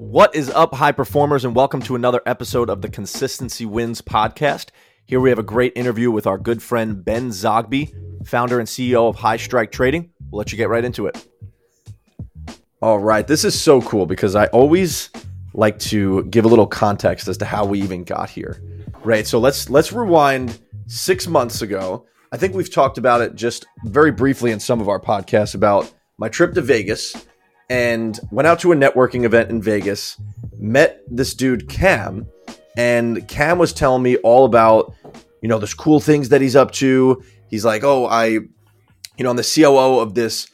What is up, high performers, and welcome to another episode of the Consistency Wins podcast. Here we have a great interview with our good friend Ben Zogby, founder and CEO of HighStrike Trading. We'll let you get right into it. All right, this is so cool because I always like to give a little context as to how we even got here. Right, so let's let's rewind six months ago. I think we've talked about it just very briefly in some of our podcasts about my trip to Vegas and went out to a networking event in Vegas, met this dude Cam, and Cam was telling me all about, you know, there's cool things that he's up to. He's like, oh, I, you know, I'm the COO of this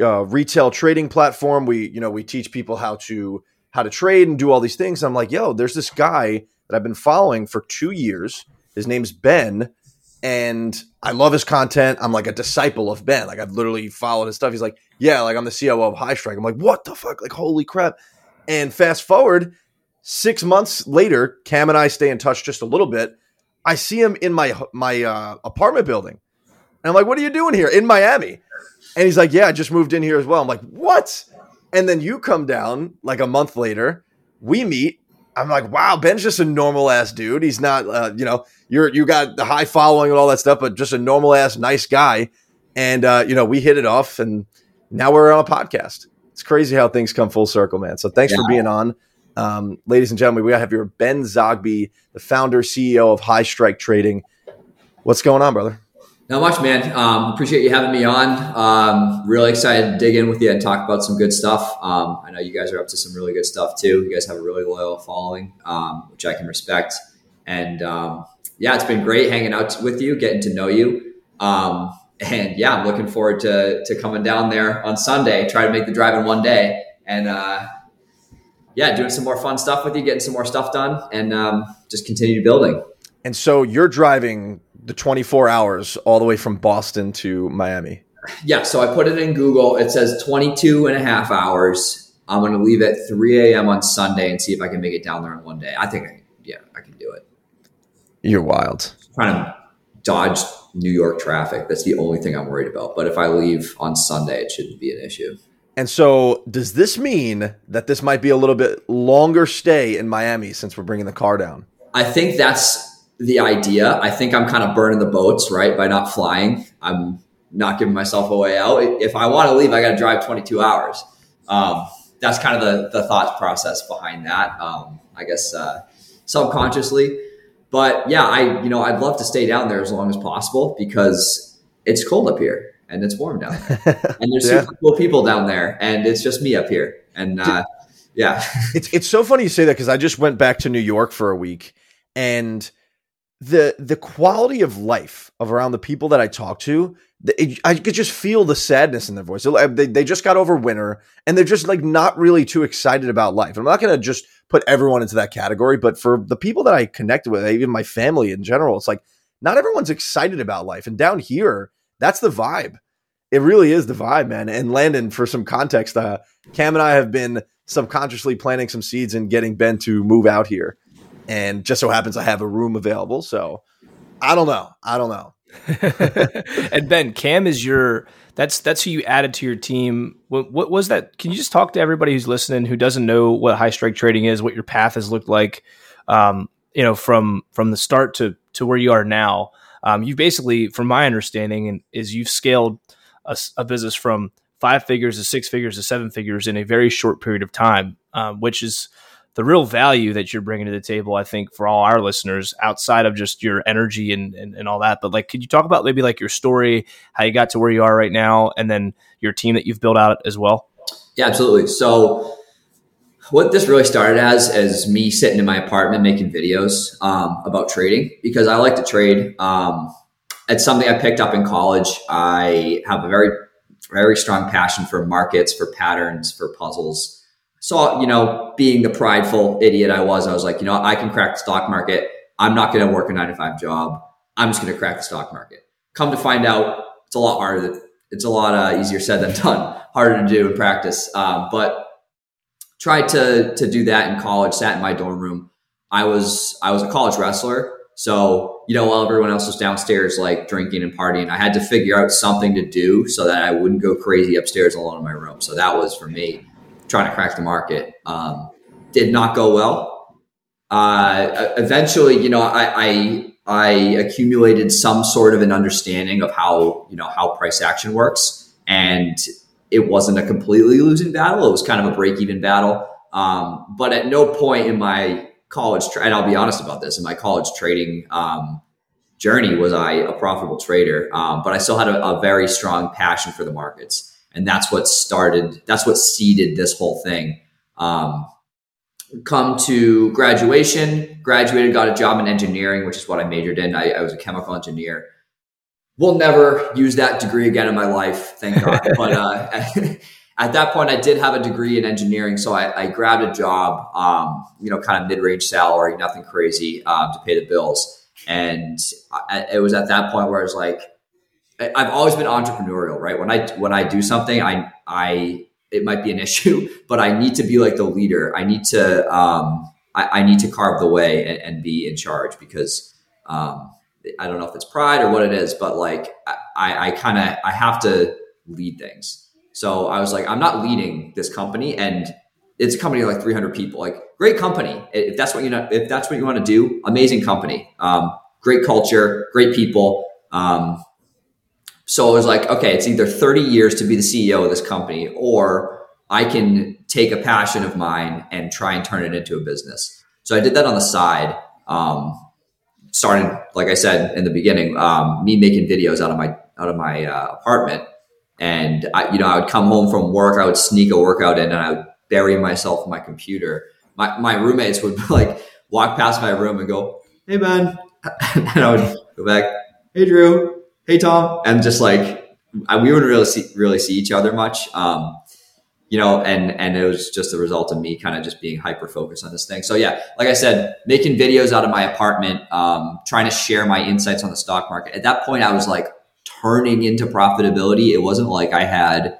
uh, retail trading platform. We, you know, we teach people how to how to trade and do all these things. I'm like, yo, there's this guy that I've been following for two years. His name's Ben and I love his content. I'm like a disciple of Ben. Like I've literally followed his stuff. He's like, yeah, like I'm the COO of HighStrike. I'm like, what the fuck? Like, holy crap. And fast forward six months later, Cam and I stay in touch just a little bit. I see him in my my uh, apartment building. And I'm like, what are you doing here in Miami? And he's like, yeah, I just moved in here as well. I'm like, what? And then you come down like a month later. We meet I'm like, wow, Ben's just a normal ass dude. He's not, uh, you know, you're you got the high following and all that stuff, but just a normal ass, nice guy. And uh, you know, we hit it off, and now we're on a podcast. It's crazy how things come full circle, man. So thanks yeah. for being on, um, ladies and gentlemen. We have your Ben Zogby, the founder CEO of HighStrike Trading. What's going on, brother? Not much, man. Um, appreciate you having me on. Um, really excited to dig in with you and talk about some good stuff. Um, I know you guys are up to some really good stuff too. You guys have a really loyal following, um, which I can respect. And um, yeah, it's been great hanging out with you, getting to know you. Um, and yeah, I'm looking forward to to coming down there on Sunday. Try to make the drive in one day, and uh, yeah, doing some more fun stuff with you, getting some more stuff done, and just continue building. And so you're driving the 24 hours all the way from Boston to Miami? Yeah. So I put it in Google. It says 22 and a half hours. I'm going to leave at 3 a.m. on Sunday and see if I can make it down there in one day. I think, I, yeah, I can do it. You're wild. trying to dodge New York traffic. That's the only thing I'm worried about. But if I leave on Sunday, it shouldn't be an issue. And so, does this mean that this might be a little bit longer stay in Miami since we're bringing the car down? I think that's the idea. I think I'm kind of burning the boats, right? By not flying. I'm not giving myself a way out. If I want to leave, I got to drive 22 hours. Um, that's kind of the, the thought process behind that. Um, I guess uh, subconsciously, but yeah, I you know I'd love to stay down there as long as possible because it's cold up here and it's warm down there, and there's yeah. super cool people down there, and it's just me up here, and uh, yeah, it's it's so funny you say that because I just went back to New York for a week and the the quality of life of around the people that I talk to, I could just feel the sadness in their voice. They, they just got over winter and they're just like not really too excited about life. I'm not going to just put everyone into that category, but for the people that I connected with, even my family in general, it's like not everyone's excited about life. And down here, that's the vibe. It really is the vibe, man. And Landon, for some context, uh, Cam and I have been subconsciously planting some seeds and getting Ben to move out here and just so happens I have a room available. So I don't know. I don't know. and Ben, Cam is your that's that's who you added to your team. What, what, was that? Can you just talk to everybody who's listening who doesn't know what HighStrike trading is, what your path has looked like, um, you know, from from the start to to where you are now. Um, you basically, from my understanding, and is you've scaled a, a, business from five figures to six figures to seven figures in a very short period of time, um, which is the real value that you're bringing to the table, I think, for all our listeners, outside of just your energy and, and, and, all that. But like, could you talk about maybe like your story, how you got to where you are right now, and then your team that you've built out as well? Yeah, absolutely. So, what this really started as is me sitting in my apartment making videos um, about trading because I like to trade. Um, it's something I picked up in college. I have a very, very strong passion for markets, for patterns, for puzzles so, you know, being the prideful idiot I was, I was like, you know, I can crack the stock market. I'm not going to work a nine to five job. I'm just going to crack the stock market. Come to find out, it's a lot harder. It's a lot uh, easier said than done, harder to do in practice. Um, but tried to to do that in college. Sat in my dorm room. I was I was a college wrestler, so you know while everyone else was downstairs like drinking and partying, I had to figure out something to do so that I wouldn't go crazy upstairs alone in my room. So that was for me trying to crack the market. Um, did not go well. Uh, eventually, you know, I, I, I accumulated some sort of an understanding of how you know how price action works, and it wasn't a completely losing battle. It was kind of a break even battle. Um, but at no point in my college, tra- and I'll be honest about this, in my college trading um, journey was I a profitable trader. Um, but I still had a, a, very strong passion for the markets, and that's what started. That's what seeded this whole thing. Um, come to graduation, graduated, got a job in engineering, which is what I majored in. I, I was a chemical engineer. Will never use that degree again in my life, thank God. but uh, at that point, I did have a degree in engineering, so I, I grabbed a job, um, you know, kind of mid-range salary, nothing crazy um, to pay the bills. And I, it was at that point where I was like, I've always been entrepreneurial, right? When I when I do something, I I it might be an issue, but I need to be like the leader. I need to um, I, I need to carve the way and, and be in charge because um, I don't know if it's pride or what it is, but like I, I kind of I have to lead things. So I was like, I'm not leading this company, and it's a company like 300 people. Like, great company. If that's what you know, if that's what you want to do, amazing company. Um, great culture, great people. Um, so I was like, okay, it's either 30 years to be the CEO of this company, or I can take a passion of mine and try and turn it into a business. So I did that on the side. Um, started, like I said in the beginning, um, me making videos out of my out of my uh, apartment and I, you know, I would come home from work, I would sneak a workout in, and I would bury myself in my computer. My my roommates would like walk past my room and go, "Hey man," and I would go back, "Hey Drew," "Hey Tom," and just like we wouldn't really see really see each other much. Um, you know, and and it was just a result of me kind of just being hyper focused on this thing. So yeah, like I said, making videos out of my apartment, um, trying to share my insights on the stock market. At that point, I was like turning into profitability. It wasn't like I had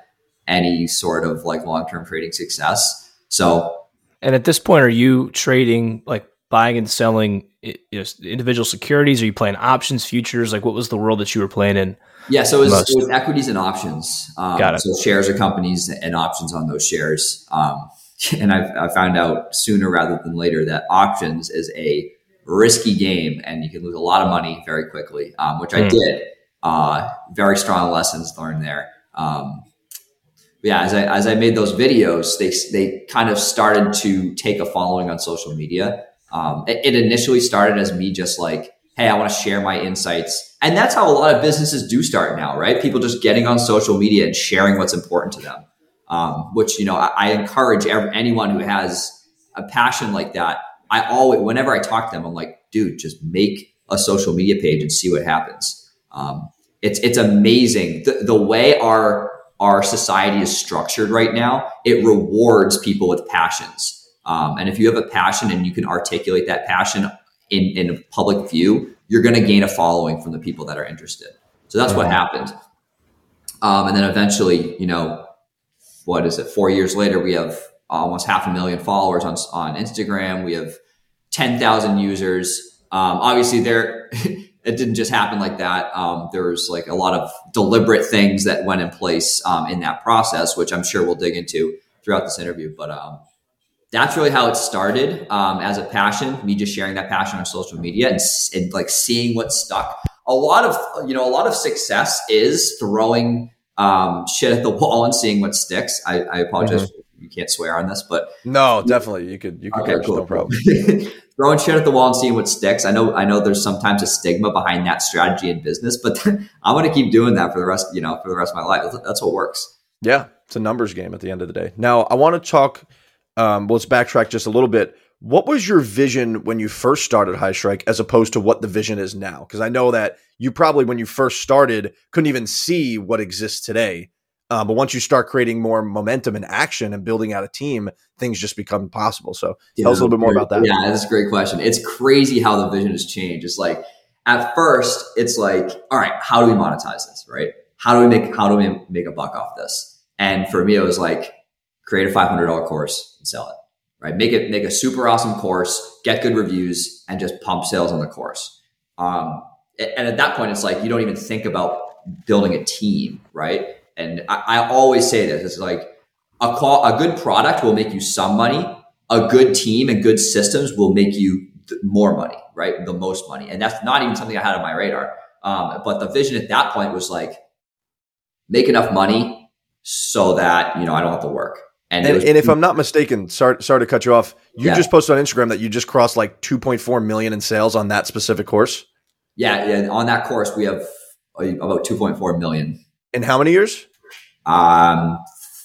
any sort of like long term trading success. So, and at this point, are you trading like buying and selling you know, individual securities? Are you playing options, futures? Like, what was the world that you were playing in? Yeah, so it was, it was equities and options. Um, Got it. So shares of companies and options on those shares. Um, and I, I found out sooner rather than later that options is a risky game, and you can lose a lot of money very quickly, um, which. I hmm. did. Uh, very strong lessons learned there. Um, yeah, as I, as I made those videos, they, they kind of started to take a following on social media. Um, it, it, initially started as me just like, hey, I want to share my insights. And that's how a lot of businesses do start now, right? People just getting on social media and sharing what's important to them. Um, which, you know, I, I encourage every, anyone who has a passion like that. I always, whenever I talk to them, I'm like, dude, just make a social media page and see what happens. Um, it's it's amazing the, the way our our society is structured right now. It rewards people with passions. Um, and if you have a passion and you can articulate that passion in, in a public view, you're going to gain a following from the people that are interested. So that's what happened. Um, and then eventually, you know, what is it? Four years later, we have almost half a million followers on, on Instagram. We have 10,000 users. Um, obviously, there it didn't just happen like that. Um, there was like a lot of deliberate things that went in place um, in that process, which I'm sure we'll dig into throughout this interview. But um, that's really how it started um, as a passion. Me just sharing that passion on social media and, and, like seeing what stuck. A lot of you know, a lot of success is throwing um, shit at the wall and seeing what sticks. I, I apologize. Mm-hmm. You can't swear on this, but no, definitely you could. You could. Okay, cool. No problem. throwing shit at the wall and seeing what sticks. I know I know there's sometimes a stigma behind that strategy in business, but I'm going to keep doing that for the rest, you know, for the rest of my life. That's what works. Yeah, it's a numbers game at the end of the day. Now, I want to talk um, well, let's backtrack just a little bit. What was your vision when you first started HighStrike as opposed to what the vision is now? Because I know that you probably, when you first started, couldn't even see what exists today. Um, but once you start creating more momentum and action and building out a team, things just become possible. So yeah, tell us a little bit more about that. Yeah, that's a great question. It's crazy how the vision has changed. It's like at first, it's like, all right, how do we monetize this? Right? How do we make how do we make a buck off this? And for me, it was like create a five hundred dollar course and sell it. Right? Make it make a super awesome course, get good reviews, and just pump sales on the course. Um, and at that point, it's like you don't even think about building a team, right? And I, I always say this: it's like a call, a good product will make you some money. a good team and good systems will make you more money, right? The most money. And that's not even something I had on my radar. Um, but the vision at that point was like, make enough money so that, you know, I don't have to work. And, and, was, and if I'm not mistaken, sorry, sorry to cut you off. You yeah. just posted on Instagram that you just crossed like 2.4 million in sales on that specific course. Yeah, yeah on that course we have about 2.4 million. In how many years? Um,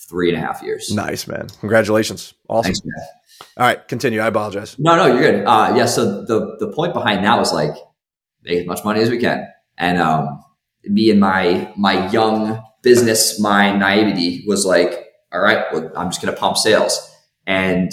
three and a half years. Nice, man. Congratulations. Awesome. Thanks, All right, continue. I apologize. No, no, you're good. Uh, yeah. So the the point behind that was like make as much money as we can, and um, me and my my young business mind naivety was like, all right, well, I'm just going to pump sales, and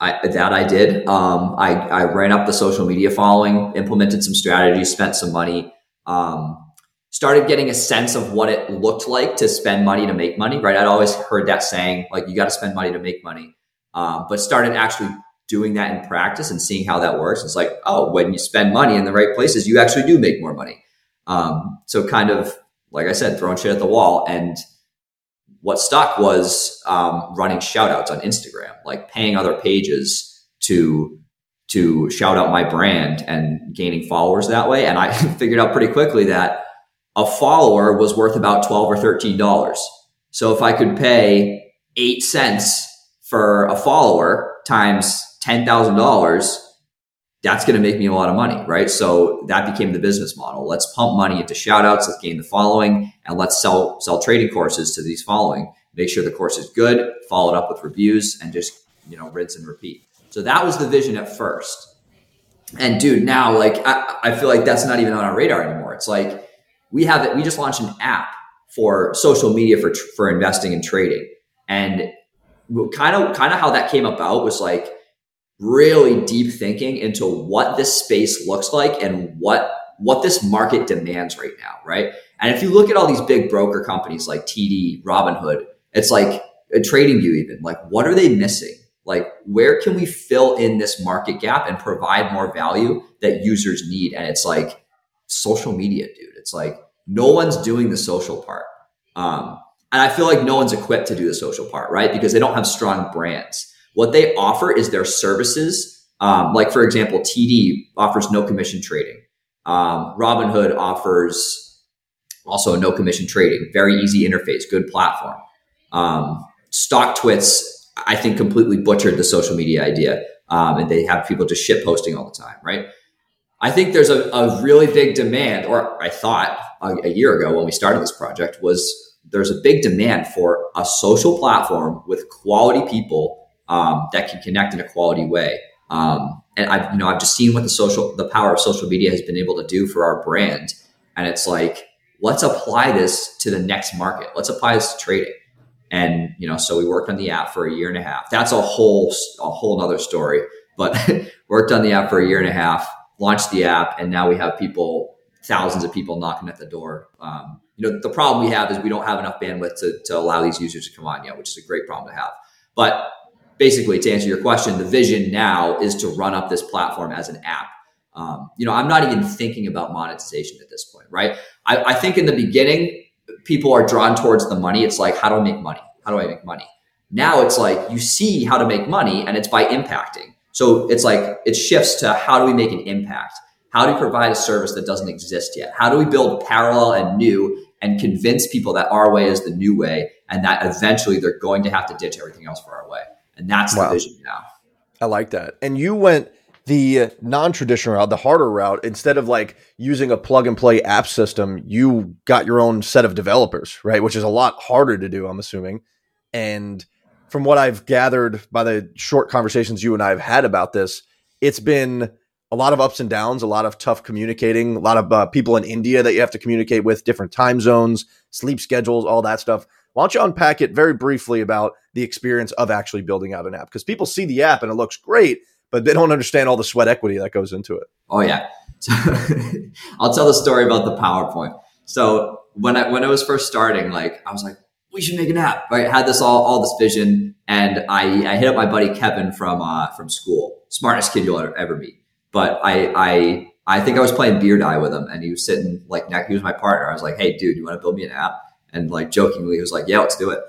I, that I did. Um, I, I ran up the social media following, implemented some strategies, spent some money. Um, started getting a sense of what it looked like to spend money to make money, right? I'd always heard that saying, like, you got to spend money to make money. Um, but started actually doing that in practice and seeing how that works. It's like, oh, when you spend money in the right places, you actually do make more money. Um, so kind of, like I said, throwing shit at the wall. And what stuck was um, running shout outs on Instagram, like paying other pages to to shout out my brand and gaining followers that way. And I figured out pretty quickly that a follower was worth about 12 or 13 dollars. So if I could pay 8 cents for a follower times $10,000, that's going to make me a lot of money, right? So that became the business model. Let's pump money into shout outs, let's gain the following, and let's sell sell trading courses to these following. Make sure the course is good, follow it up with reviews, and just you know rinse and repeat. So that was the vision at first. And dude, now like I, I feel like that's not even on our radar anymore. It's like we have it. We just launched an app for social media for for investing and trading, and kind of kind of how that came about was like really deep thinking into what this space looks like and what what this market demands right now, right? And if you look at all these big broker companies like TD, Robinhood, it's like a TradingView even like what are they missing? Like where can we fill in this market gap and provide more value that users need? And it's like social media, dude. It's like no one's doing the social part. Um, and I feel like no one's equipped to do the social part, right? Because they don't have strong brands. What they offer is their services. Um, like, for example, TD offers no commission trading. Um, Robinhood offers also no commission trading, very easy interface, good platform. Um, StockTwits, I think, completely butchered the social media idea. Um, and they have people just shit posting all the time, right? I think there's a, a really big demand, or I thought a, a year ago when we started this project, was there's a big demand for a social platform with quality people um, that can connect in a quality way. Um, and I've you know I've just seen what the social the power of social media has been able to do for our brand, and it's like let's apply this to the next market. Let's apply this to trading. And you know, so we worked on the app for a year and a half. That's a whole a whole other story. But worked on the app for a year and a half launched the app, and now we have people, thousands of people knocking at the door. Um, you know, the problem we have is we don't have enough bandwidth to, to allow these users to come on yet, which is a great problem to have. But basically, to answer your question, the vision now is to run up this platform as an app. Um, you know, I'm not even thinking about monetization at this point, right? I, I think in the beginning, people are drawn towards the money. It's like, how do I make money? How do I make money? Now it's like you see how to make money, and it's by impacting. So it's like it shifts to how do we make an impact? How do we provide a service that doesn't exist yet? How do we build parallel and new and convince people that our way is the new way and that eventually they're going to have to ditch everything else for our way? And that's wow. the vision now. I like that. And you went the non-traditional route, the harder route, instead of like using a plug and play app system, you got your own set of developers, right? Which is a lot harder to do, I'm assuming. And from what I've gathered by the short conversations you and I have had about this, it's been a lot of ups and downs, a lot of tough communicating, a lot of uh, people in India that you have to communicate with, different time zones, sleep schedules, all that stuff. Why don't you unpack it very briefly about the experience of actually building out an app? Because people see the app and it looks great, but they don't understand all the sweat equity that goes into it. Oh yeah, so I'll tell the story about the PowerPoint. So when I when I was first starting, like I was like, we should make an app. Right? I Had this all, all this vision, and I, I hit up my buddy Kevin from uh, from school, smartest kid you'll ever meet. But I I I think I was playing beer die with him, and he was sitting like he was my partner. I was like, hey, dude, you want to build me an app? And like jokingly, he was like, yeah, let's do it.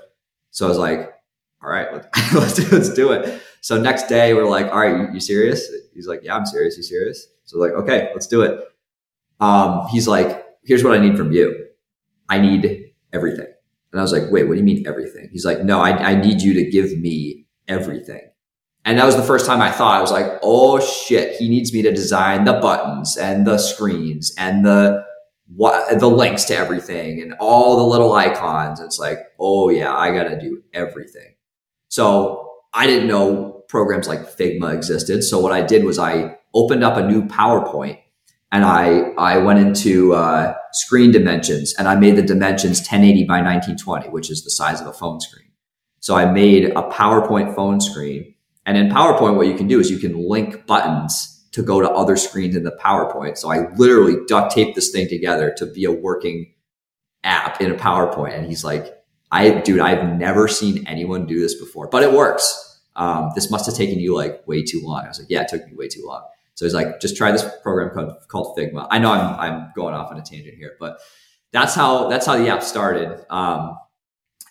So I was like, all right, let's, let's, do, it. So next day we're like, all right, you, you serious? He's like, yeah, I'm serious. You serious? So like, okay, let's do it. Um, he's like, here's what I need from you. I need everything. And I was like, wait, what do you mean everything? He's like, no, I, I need you to give me everything. And that was the first time I thought I was like, oh shit, he needs me to design the buttons and the screens and the what the links to everything and all the little icons. It's like, oh yeah, I got to do everything. So I didn't know programs like Figma existed. So what I did was I opened up a new PowerPoint and I I went into uh, screen dimensions and I made the dimensions 1080 by 1920, which is the size of a phone screen. So I made a PowerPoint phone screen, and in PowerPoint, what you can do is you can link buttons to go to other screens in the PowerPoint. So I literally duct taped this thing together to be a working app in a PowerPoint. And he's like, I, dude, I've never seen anyone do this before, but it works. Um, this must have taken you like way too long. I was like, yeah, it took me way too long. So he's like, just try this program called, called Figma. I know I'm, I'm going off on a tangent here, but that's how, that's how the app started. Um,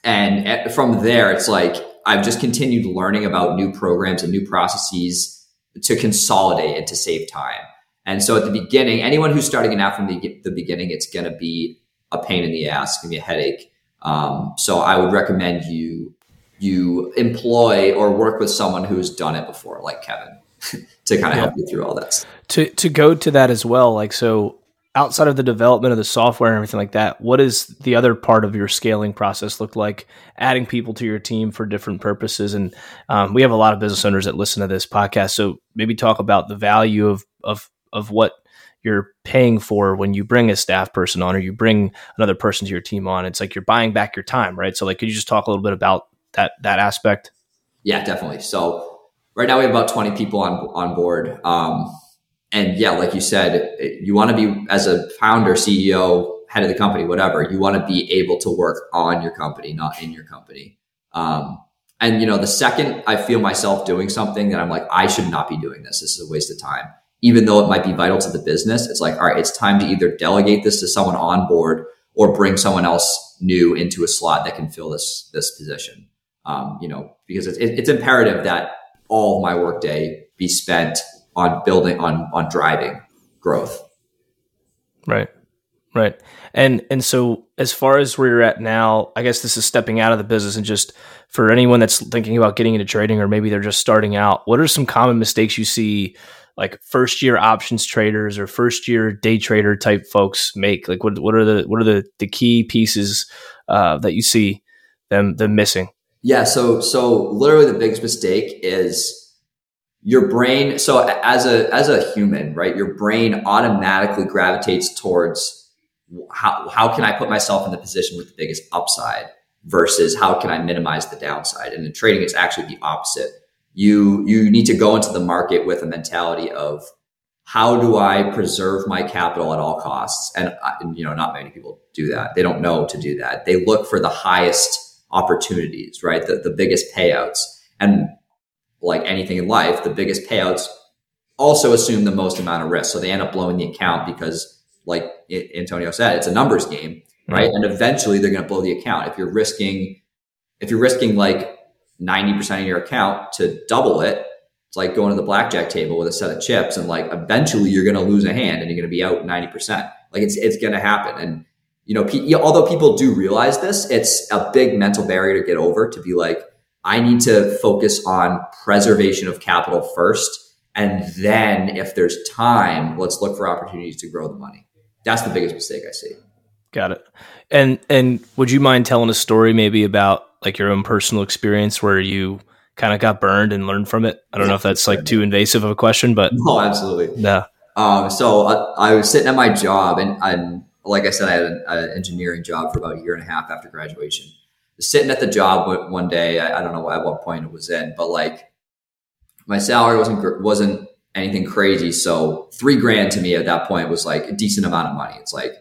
and from there, it's like, I've just continued learning about new programs and new processes to consolidate and to save time. And so at the beginning, anyone who's starting an app from the, the beginning, it's going to be a pain in the ass, going to be a headache. Um, so I would recommend you you employ or work with someone who's done it before, like Kevin, to kind of yeah. help you through all that. To to go to that as well, like so outside of the development of the software and everything like that, what is the other part of your scaling process look like? Adding people to your team for different purposes, and um, we have a lot of business owners that listen to this podcast. So maybe talk about the value of of of what you're paying for when you bring a staff person on or you bring another person to your team on. It's like you're buying back your time, right? So like, could you just talk a little bit about that that aspect? Yeah, definitely. So right now we have about 20 people on on board. Um, and yeah, like you said, you want to be as a founder, CEO, head of the company, whatever. You want to be able to work on your company, not in your company. Um, and you know, the second I feel myself doing something that I'm like, I should not be doing this. This is a waste of time. Even though it might be vital to the business, it's like, all right, it's time to either delegate this to someone on board or bring someone else new into a slot that can fill this this position. Um, you know, because it's, it's imperative that all my workday be spent on building on on driving growth. Right. Right. And and so as far as where you're at now, I guess this is stepping out of the business and just for anyone that's thinking about getting into trading or maybe they're just starting out, what are some common mistakes you see like first year options traders or first year day trader type folks make? Like what what are the what are the the key pieces uh, that you see them them missing? Yeah, so so literally the biggest mistake is your brain so as a as a human right your brain automatically gravitates towards how, how can i put myself in the position with the biggest upside versus how can i minimize the downside? And in trading it's actually the opposite. You you need to go into the market with a mentality of how do i preserve my capital at all costs? And uh, you know not many people do that. They don't know to do that. They look for the highest opportunities right the, the biggest payouts. And like anything in life, the biggest payouts also assume the most amount of risk. So they end up blowing the account because, like Antonio said, it's a numbers game, right? Mm-hmm. And eventually they're going to blow the account. If you're risking, if you're risking like 90% of your account to double it, it's like going to the blackjack table with a set of chips and like eventually you're going to lose a hand and you're going to be out 90%. Like it's, it's going to happen. And, you know, pe- although people do realize this, it's a big mental barrier to get over to be like, I need to focus on preservation of capital first. And then if there's time, let's look for opportunities to grow the money. That's the biggest mistake I see. Got it. And and would you mind telling a story maybe about like your own personal experience where you kind of got burned and learned from it? I don't yeah, know if that's like too invasive of a question, but no, absolutely. No. Um, so I, I, was sitting at my job and, and like I said, I had an, an engineering job for about a year and a half after graduation sitting at the job one day. I, I don't know at what point it was in, but like my salary wasn't wasn't anything crazy. So three grand to me at that point was like a decent amount of money. It's like,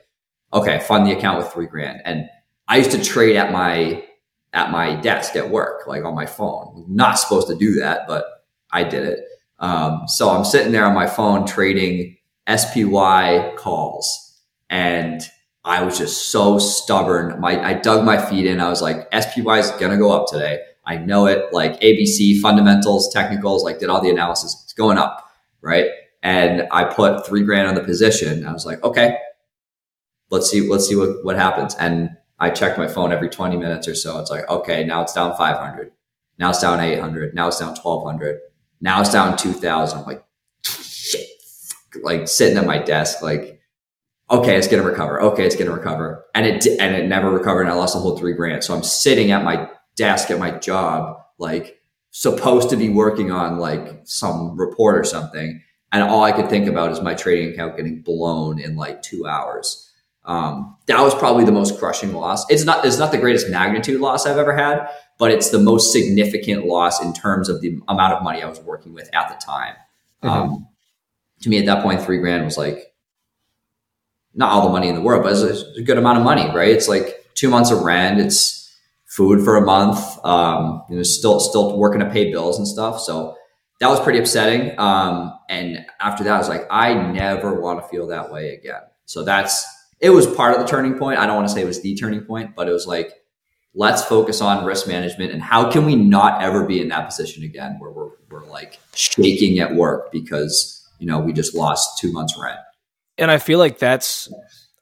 okay, fund the account with three grand. And I used to trade at my at my desk at work, like on my phone. Not supposed to do that, but I did it. Um, so I'm sitting there on my phone trading SPY calls and I was just so stubborn. My, I dug my feet in. I was like, SPY is going to go up today. I know it. Like ABC, fundamentals, technicals, like did all the analysis. It's going up, right? And I put three grand on the position. I was like, okay, let's see, let's see what, what happens. And I checked my phone every 20 minutes or so. It's like, okay, now it's down 500. Now it's down 800. Now it's down 1200. Now it's down 2000. I'm like, shit, like sitting at my desk, like, okay, it's going to recover. Okay, it's going to recover. And it, and it never recovered. And I lost a whole three grand. So I'm sitting at my desk at my job, like supposed to be working on like some report or something. And all I could think about is my trading account getting blown in like two hours. Um, that was probably the most crushing loss. It's not, it's not the greatest magnitude loss I've ever had, but it's the most significant loss in terms of the amount of money I was working with at the time. Mm-hmm. Um, to me, at that point, three grand was like not all the money in the world, but it's a good amount of money, right? It's like two months of rent. It's food for a month. Um, you know, still still working to pay bills and stuff. So that was pretty upsetting. Um, and after that, I was like, I never want to feel that way again. So that's it was part of the turning point. I don't want to say it was the turning point, but it was like, let's focus on risk management and how can we not ever be in that position again where we're, we're like shaking at work because, you know, we just lost two months rent. And I feel like that's,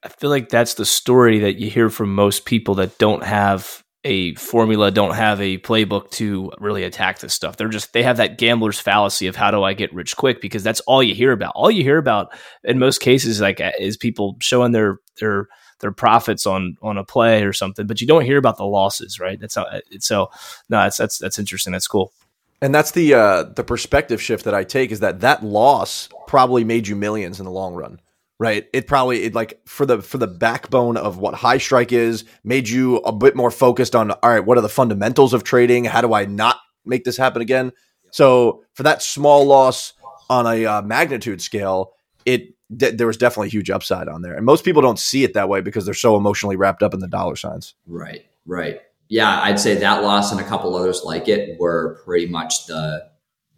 I feel like that's the story that you hear from most people that don't have a formula, don't have a playbook to really attack this stuff. They're just they have that gambler's fallacy of how do I get rich quick because that's all you hear about. All you hear about in most cases like uh, is people showing their their their profits on on a play or something, but you don't hear about the losses, right? That's how it's so no, that's that's that's interesting. That's cool. And that's the uh the perspective shift that I take is that that loss probably made you millions in the long run right? It probably it like for the for the backbone of what HighStrike is made you a bit more focused on all right what are the fundamentals of trading? How do i not make this happen again? So for that small loss on a uh, magnitude scale it d- there was definitely huge upside on there. And most people don't see it that way because they're so emotionally wrapped up in the dollar signs. Right right. Yeah i'd say that loss and a couple others like it were pretty much the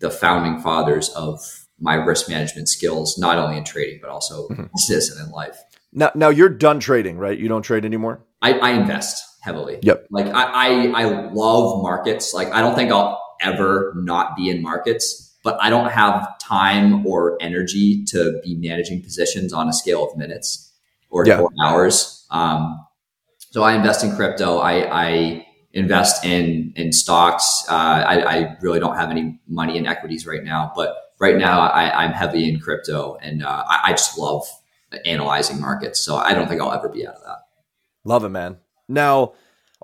the founding fathers of my risk management skills, not only in trading, but also mm-hmm. business and in life. Now, now you're done trading, right? You don't trade anymore. I, I invest heavily. Yep. Like I, I, I love markets. Like I don't think I'll ever not be in markets, but I don't have time or energy to be managing positions on a scale of minutes or, yeah. or hours. Um, so I invest in crypto. I, I invest in in stocks. Uh, I, I really don't have any money in equities right now, but right now I, am heavy in crypto and uh, I, I, just love analyzing markets. So I don't think I'll ever be out of that. Love it, man. Now,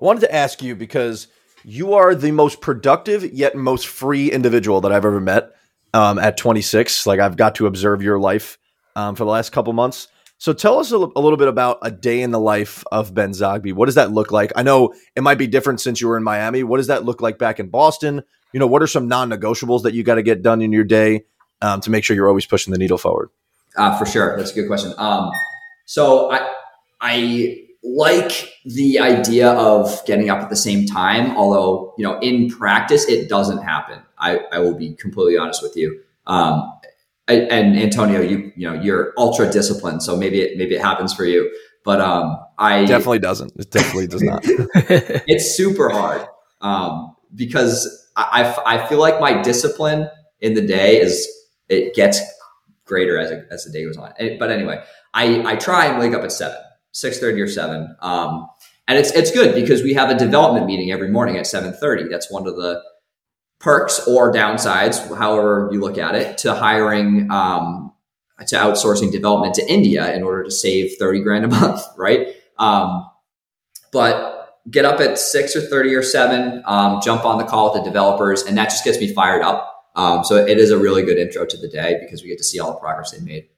I wanted to ask you because you are the most productive yet most free individual that I've ever met um, at 26. Like I've got to observe your life um, for the last couple months. So tell us a, l- a little bit about a day in the life of Ben Zogby. What does that look like? I know it might be different since you were in Miami. What does that look like back in Boston? You know, what are some non-negotiables that you got to get done in your day um, to make sure you're always pushing the needle forward? Uh, for sure, that's a good question. Um, so I I like the idea of getting up at the same time, although you know in practice it doesn't happen. I, I will be completely honest with you. Um, I, and Antonio, you you know you're ultra disciplined, so maybe it maybe it happens for you. But um, I definitely doesn't. It definitely does not. it's super hard um, because I, I feel like my discipline in the day is it gets greater as, as the day goes on. But anyway, I, I try and wake up at seven, six thirty or seven. Um, and it's it's good because we have a development meeting every morning at seven thirty. That's one of the perks or downsides, however you look at it, to hiring um, to outsourcing development to India in order to save thirty grand a month, right? Um, but get up at six or 30 or seven, um, jump on the call with the developers, and that just gets me fired up. Um, so it is a really good intro to the day because we get to see all the progress they made.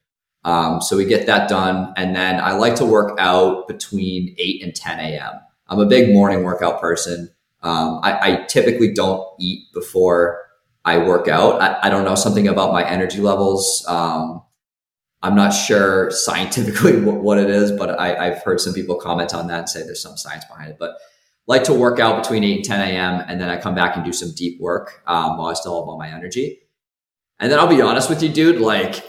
Um, so we get that done. And then I like to work out between 8 and 10 a.m. I'm a big morning workout person. Um, I, I, typically don't eat before I work out. I, I, don't know something about my energy levels. Um, I'm not sure scientifically what, it is, but I, have heard some people comment on that and say there's some science behind it. But like to work out between 8 and 10 a.m. and then I come back and do some deep work um, while I still have all my energy. And then I'll be honest with you, dude, like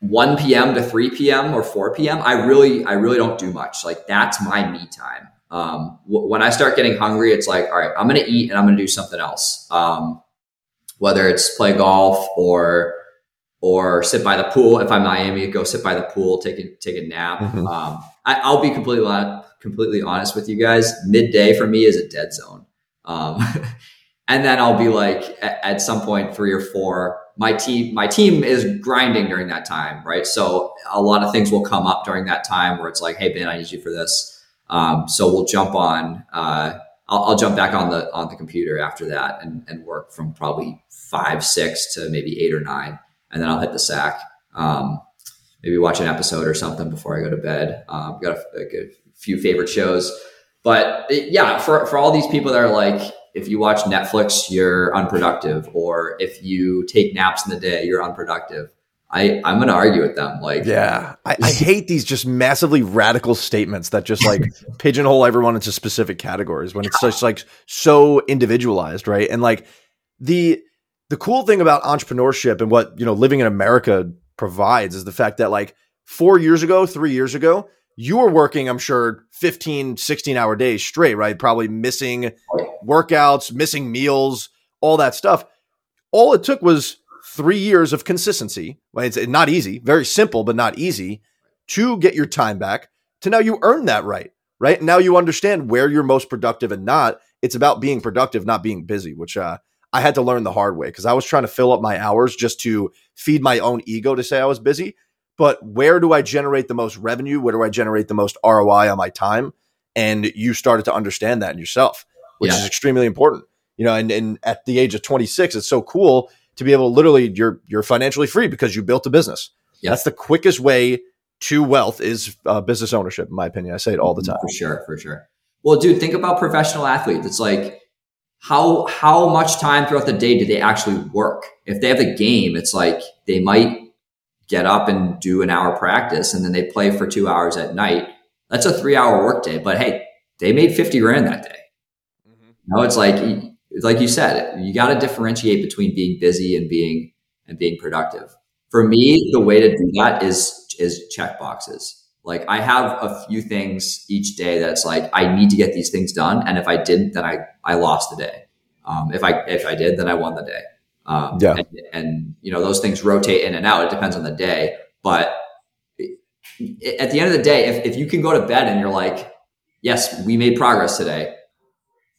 1 p.m. to 3 p.m. or 4 p.m. I really, I really don't do much. Like that's my me time. Um, w- when I start getting hungry, it's like, all right, I'm going to eat and I'm going to do something else. Um, whether it's play golf or or sit by the pool. If I'm Miami, go sit by the pool, take a take a nap. Mm-hmm. Um, I, will be completely completely honest with you guys. Midday for me is a dead zone, um, and then I'll be like at, at, some point three or four. My team my team is grinding during that time, right? So a lot of things will come up during that time where it's like, hey Ben, I need you for this. Um, so we'll jump on. Uh, I'll, I'll, jump back on the on the computer after that and, and work from probably five six to maybe eight or nine and then I'll hit the sack. Um, maybe watch an episode or something before I go to bed. Um, got a, a, few favorite shows, but it, yeah, for for all these people that are like, if you watch Netflix, you're unproductive, or if you take naps in the day, you're unproductive. I, I'm going to argue with them. Like, yeah, I, I, hate these just massively radical statements that just like pigeonhole everyone into specific categories when it's just like so individualized, right? And like the the cool thing about entrepreneurship and what, you know, living in America provides is the fact that like 4 years ago, 3 years ago, you were working, I'm sure, 15, 16 hour days straight, right? Probably missing workouts, missing meals, all that stuff. All it took was three years of consistency. It's not easy, very simple, but not easy to get your time back to now you earn that right, right? Now you understand where you're most productive and not. It's about being productive, not being busy, which uh, I had to learn the hard way because I was trying to fill up my hours just to feed my own ego to say I was busy. But where do I generate the most revenue? Where do I generate the most ROI on my time? And you started to understand that in yourself, which yeah. is extremely important. You know, and, and at the age of 26, it's so cool to be able to literally you're you're financially free because you built a business. Yeah. That's the quickest way to wealth is uh, business ownership, in my opinion. I say it all the time. For sure, for sure. Well, dude, think about professional athletes. It's like how how much time throughout the day do they actually work? If they have a game, it's like they might get up and do an hour practice and then they play for two hours at night. That's a three hour workday. But hey, they made 50 grand that day. Mm-hmm. Know, it's like like you said, you got to differentiate between being busy and being and being productive. For me, the way to do that is is check boxes. Like I have a few things each day that's like I need to get these things done, and if I didn't, then I I lost the day. Um, if I if I did, then I won the day. Um, yeah. And, and, you know those things rotate in and out. It depends on the day, but at the end of the day, if if you can go to bed and you're like, yes, we made progress today,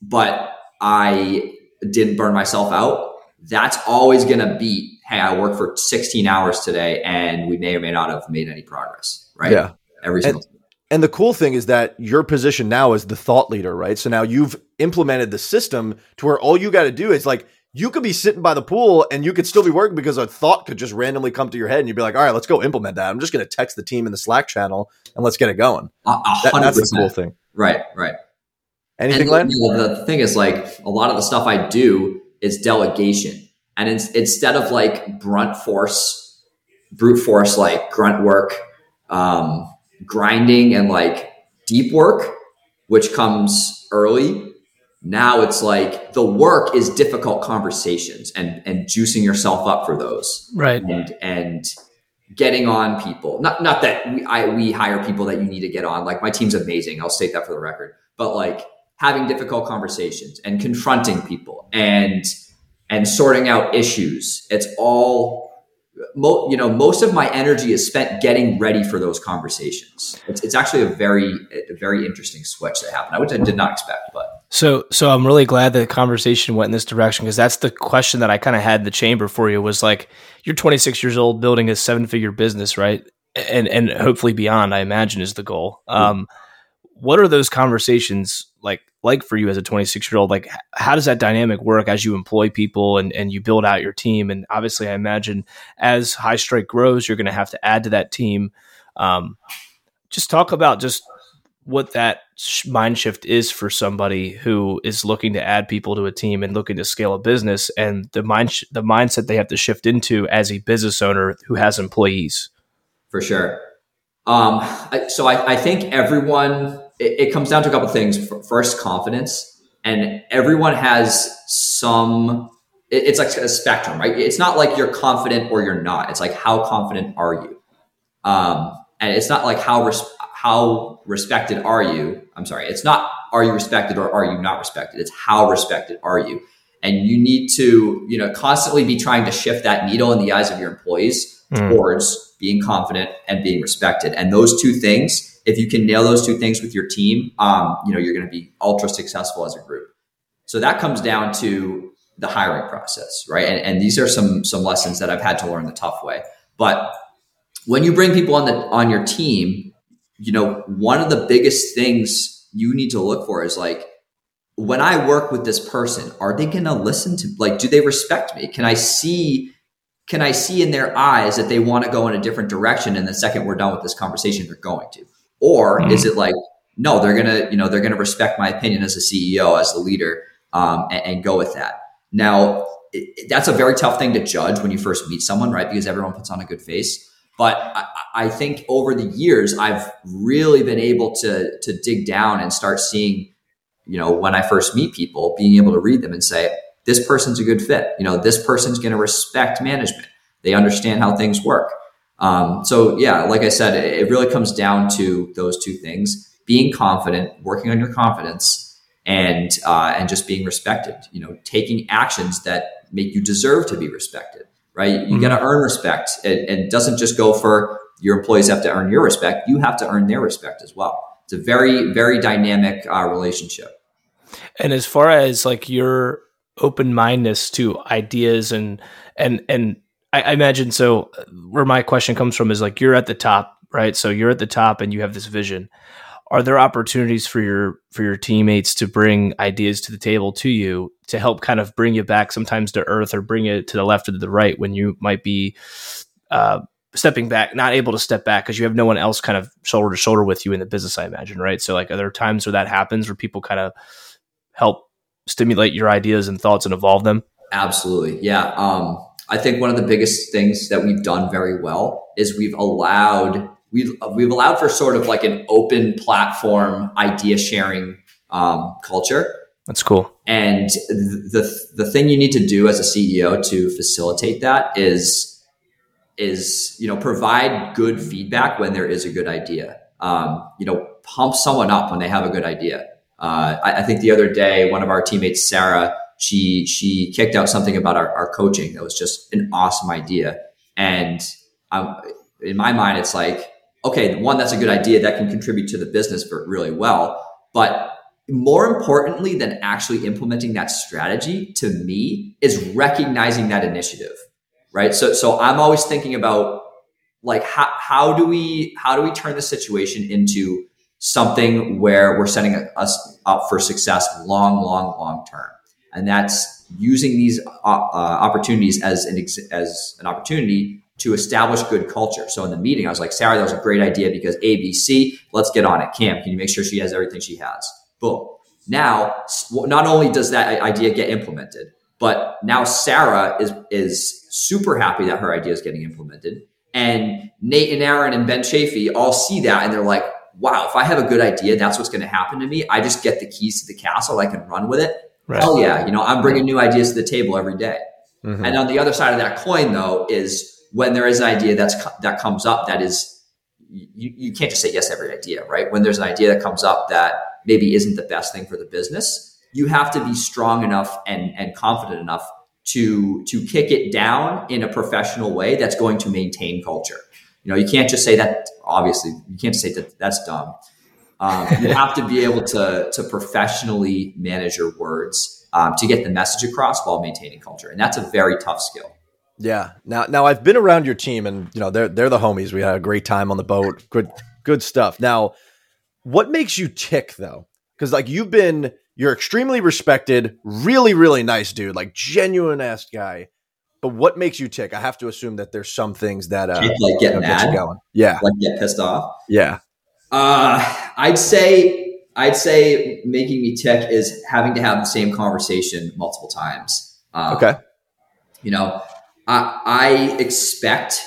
but I didn't burn myself out, that's always going to beat. Hey, I worked for 16 hours today, and we may or may not have made any progress. Right? Yeah every single and, and the cool thing is that your position now is the thought leader, right? So now you've implemented the system to where all you got to do is like you could be sitting by the pool and you could still be working because a thought could just randomly come to your head and you'd be like, all right, let's go implement that. I'm just going to text the team in the Slack channel and let's get it going. That, that's the cool thing. Right, right. Anything, Len? The thing is, like, a lot of the stuff I do is delegation. And it's, instead of like brunt force, brute force, like grunt work, um, grinding and like deep work, which comes early. Now it's like the work is difficult conversations and and juicing yourself up for those. Right. And and getting on people. Not not that we I we hire people that you need to get on. Like my team's amazing. I'll state that for the record. But like having difficult conversations and confronting people and and sorting out issues. It's all mo- you know, most of my energy is spent getting ready for those conversations. It's, it's actually a very, a very interesting switch that happened, which I did not expect. But so, so I'm really glad that the conversation went in this direction because that's the question that I kind of had in the chamber for you was like, you're 26 years old, building a seven figure business, right? And and hopefully beyond, I imagine, is the goal. Um, what are those conversations like like for you as a 26 year old like how does that dynamic work as you employ people and, and you build out your team? And obviously i imagine as HighStrike grows you're going to have to add to that team. Um, just talk about just what that mind shift is for somebody who is looking to add people to a team and looking to scale a business and the mind sh- the mindset they have to shift into as a business owner who has employees. For sure. Um, I, so I, I think everyone it, it comes down to a couple things. First, confidence, and everyone has some. It, it's like a spectrum, right? It's not like you're confident or you're not. It's like how confident are you? Um, and it's not like how res- how respected are you? I'm sorry. It's not are you respected or are you not respected? It's how respected are you? And you need to, you know, constantly be trying to shift that needle in the eyes of your employees mm. towards being confident and being respected. And those two things, if you can nail those two things with your team, um, you know, you're going to be ultra successful as a group. So that comes down to the hiring process, right? And, and these are some some lessons that I've had to learn the tough way. But when you bring people on the on your team, you know, one of the biggest things you need to look for is like when I work with this person, are they going to listen to like do they respect me? Can I see can I see in their eyes that they want to go in a different direction and the second we're done with this conversation they're going to? Or mm-hmm. is it like no, they're going to, you know, they're going to respect my opinion as a CEO, as the leader um, and, and go with that. Now, it, that's a very tough thing to judge when you first meet someone, right? Because everyone puts on a good face. But I, I think over the years, I've really been able to to dig down and start seeing, you know, when I first meet people, being able to read them and say, this person's a good fit. You know, this person's going to respect management. They understand how things work. Um, so yeah, like I said, it, it really comes down to those two things: being confident, working on your confidence, and uh, and just being respected. You know, taking actions that make you deserve to be respected right? You mm-hmm. got to earn respect. It, it doesn't just go for your employees have to earn your respect. You have to earn their respect as well. It's a very, very dynamic uh, relationship. And as far as like your open mindedness to ideas and and and I, I imagine so, where my question comes from is like you're at the top, right? So you're at the top and you have this vision. Are there opportunities for your for your teammates to bring ideas to the table to you to help kind of bring you back sometimes to earth or bring it to the left or to the right when you might be uh, stepping back not able to step back because you have no one else kind of shoulder to shoulder with you in the business i imagine right? So like are there times where that happens where people kind of help stimulate your ideas and thoughts and evolve them? Absolutely. Yeah um, i think one of the biggest things that we've done very well is we've allowed we've we've allowed for sort of like an open platform idea sharing um, culture. That's cool. And the the thing you need to do as a CEO to facilitate that is is you know provide good feedback when there is a good idea. Um, you know, pump someone up when they have a good idea. Uh, I, I, think the other day, one of our teammates, Sarah, she she kicked out something about our, our coaching that was just an awesome idea. And um, in my mind, it's like okay, one, that's a good idea that can contribute to the business really well. But more importantly than actually implementing that strategy to me is recognizing that initiative, right? So, so I'm always thinking about like, how, how do we, how do we turn the situation into something where we're setting us up for success long, long, long term? And that's using these uh, uh, opportunities as an, as an opportunity to establish good culture. So in the meeting, I was like, Sarah, that was a great idea because ABC, let's get on it. Cam, can you make sure she has everything she has? Boom. Now, not only does that idea get implemented, but now Sarah is, is super happy that her idea is getting implemented. And Nate and Aaron and Ben Chafee all see that and they're like, wow, if I have a good idea, that's what's going to happen to me. I just get the keys to the castle. I can run with it. Right. Hell yeah. You know, I'm bringing new ideas to the table every day. Mm-hmm. And on the other side of that coin, though, is when there is an idea that's that comes up that is you, you can't just say yes to every idea right when there's an idea that comes up that maybe isn't the best thing for the business you have to be strong enough and and confident enough to to kick it down in a professional way that's going to maintain culture you know you can't just say that obviously you can't say that that's dumb um, you have to be able to to professionally manage your words um, to get the message across while maintaining culture and that's a very tough skill yeah. Now, now I've been around your team, and you know they're they're the homies. We had a great time on the boat. Good, good stuff. Now, what makes you tick though? Because like you've been, you're extremely respected, really, really nice dude, like genuine ass guy. But what makes you tick? I have to assume that there's some things that uh, like get mad, get going. Yeah, like get pissed off. Yeah. Uh, I'd say I'd say making me tick is having to have the same conversation multiple times. Um, okay. You know, I, I expect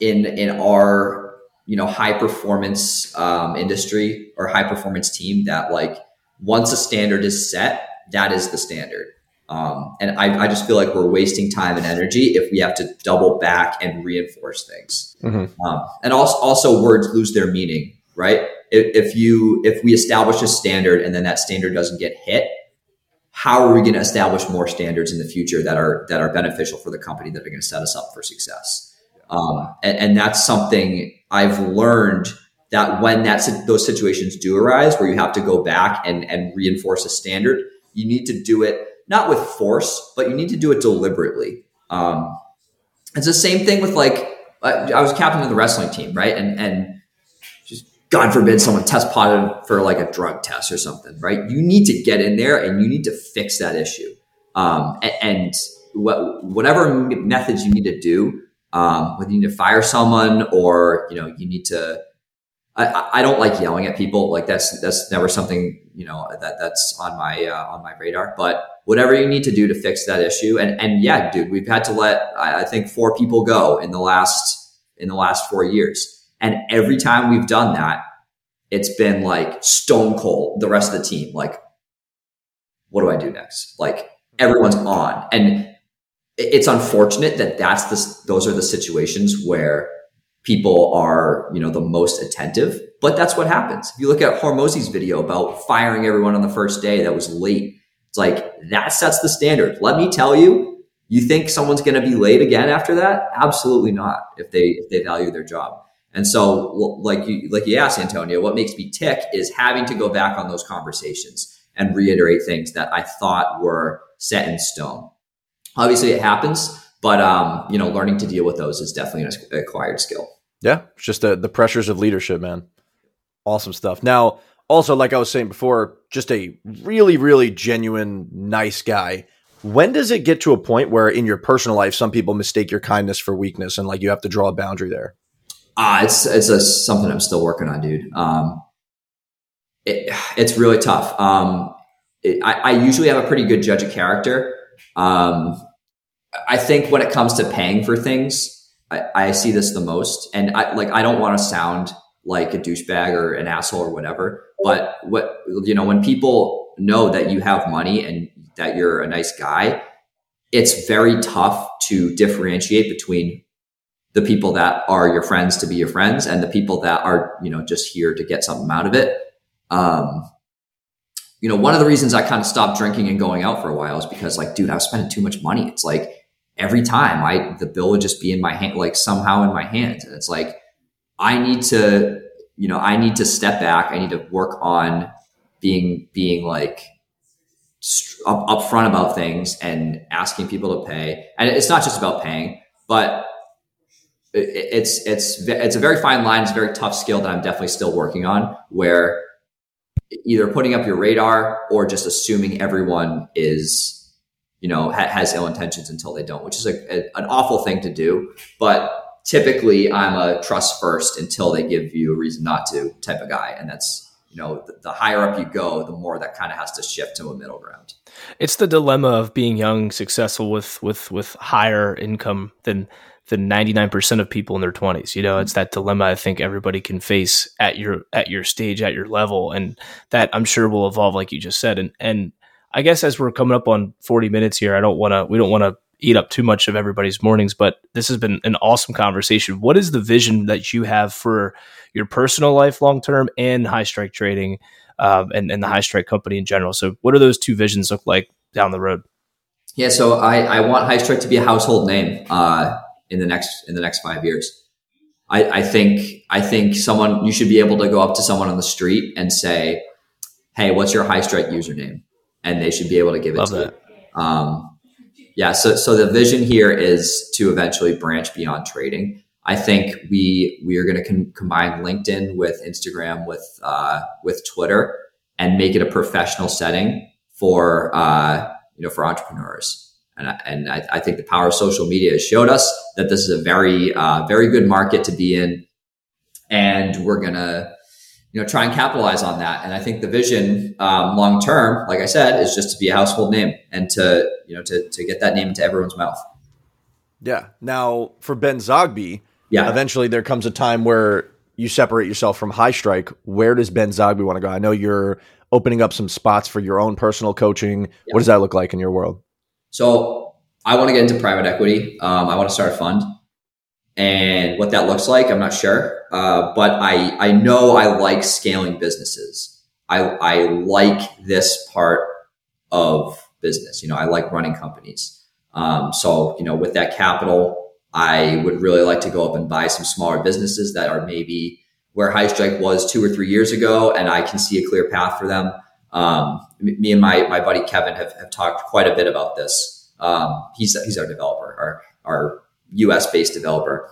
in in our you know high performance um, industry or high performance team that like once a standard is set, that is the standard. Um, and I, I, just feel like we're wasting time and energy if we have to double back and reinforce things. Mm-hmm. Um, and also, also words lose their meaning, right? if, you if we establish a standard and then that standard doesn't get hit, how are we going to establish more standards in the future that are that are beneficial for the company that are going to set us up for success? Um, and, and that's something I've learned that when that those situations do arise where you have to go back and, and reinforce a standard, you need to do it not with force, but you need to do it deliberately. Um, it's the same thing with like I was captain of the wrestling team, right? And and God forbid someone test positive for like a drug test or something, right? You need to get in there and you need to fix that issue. Um, and, and what, whatever methods you need to do, um, whether you need to fire someone or you know you need to I, I don't like yelling at people. Like that's that's never something you know that that's on my uh, on my radar. But whatever you need to do to fix that issue, and and yeah, dude, we've had to let I, I think four people go in the last in the last four years, and every time we've done that, it's been like stone cold. The rest of the team, like, what do I do next? Like everyone's on, and it's unfortunate that that's the those are the situations where people are, you know, the most attentive. But that's what happens. If you look at Hormozi's video about firing everyone on the first day that was late, it's like that sets the standard. Let me tell you, you think someone's going to be late again after that? Absolutely not. If they if they value their job. And so, like you like you asked Antonio, what makes me tick is having to go back on those conversations and reiterate things that I thought were set in stone. Obviously, it happens, but um, you know, learning to deal with those is definitely an acquired skill. Yeah, it's just the the pressures of leadership, man. Awesome stuff. Now, also, like I was saying before, just a really, really genuine, nice guy. When does it get to a point where in your personal life, some people mistake your kindness for weakness, and like you have to draw a boundary there? Uh, it's it's a, something I'm still working on, dude. Um, it, it's really tough. Um, it, I, I, usually have a pretty good judge of character. Um, I think when it comes to paying for things, I, I see this the most. And I like I don't want to sound like a douchebag or an asshole or whatever, but what you know, when people know that you have money and that you're a nice guy, it's very tough to differentiate between the people that are your friends to be your friends and the people that are, you know, just here to get something out of it. Um, you know, one of the reasons I kind of stopped drinking and going out for a while is because like, dude, I was spending too much money. It's like every time I the bill would just be in my hand, like somehow in my hands. And it's like, I need to, you know, I need to step back. I need to work on being, being like up, upfront about things and asking people to pay. And it's not just about paying, but it's, it's, it's a very fine line. It's a very tough skill that I'm definitely still working on where either putting up your radar or just assuming everyone is you know, ha- has ill intentions until they don't, which is a, a, an awful thing to do. But typically, I'm a trust first until they give you a reason not to type of guy, and that's you know, the, the higher up you go, the more that kind of has to shift to a middle ground. It's the dilemma of being young, successful with with with higher income than than 99% of people in their 20s you know it's that dilemma i think everybody can face at your at your stage at your level and that i'm sure will evolve like you just said and and I guess as we're coming up on 40 minutes here, I don't want to, we don't want to eat up too much of everybody's mornings, but this has been an awesome conversation. What is the vision that you have for your personal life long term and HighStrike trading um, and, and the HighStrike company in general? So, what do those two visions look like down the road? Yeah, so I, I want HighStrike to be a household name uh, in the next in the next five years. I, I think I think someone you should be able to go up to someone on the street and say, "Hey, what's your HighStrike username?" and they should be able to give it Love to that. you. Um, yeah. So, so the vision here is to eventually branch beyond trading. I think we we are going to com- combine LinkedIn with Instagram with uh, with Twitter and make it a professional setting for uh, you know for entrepreneurs. And, I, and I, I, think the power of social media has showed us that this is a very uh, very good market to be in, and we're gonna you know, try and capitalize on that. And I think the vision, um, long term, like I said, is just to be a household name and to, you know, to, to get that name into everyone's mouth. Yeah. Now for Ben Zogby, yeah. eventually there comes a time where you separate yourself from HighStrike. Where does Ben Zogby want to go? I know you're opening up some spots for your own personal coaching. What does that look like in your world? So I want to get into private equity. Um, I want to start a fund and what that looks like, I'm not sure uh, but I I know I like scaling businesses. I I like this part of business. You know, I like running companies. Um, so you know, with that capital, I would really like to go up and buy some smaller businesses that are maybe where HighStrike was two or three years ago, and I can see a clear path for them. Um, me and my my buddy Kevin have, have talked quite a bit about this. Um, he's he's our developer, our our U.S. based developer.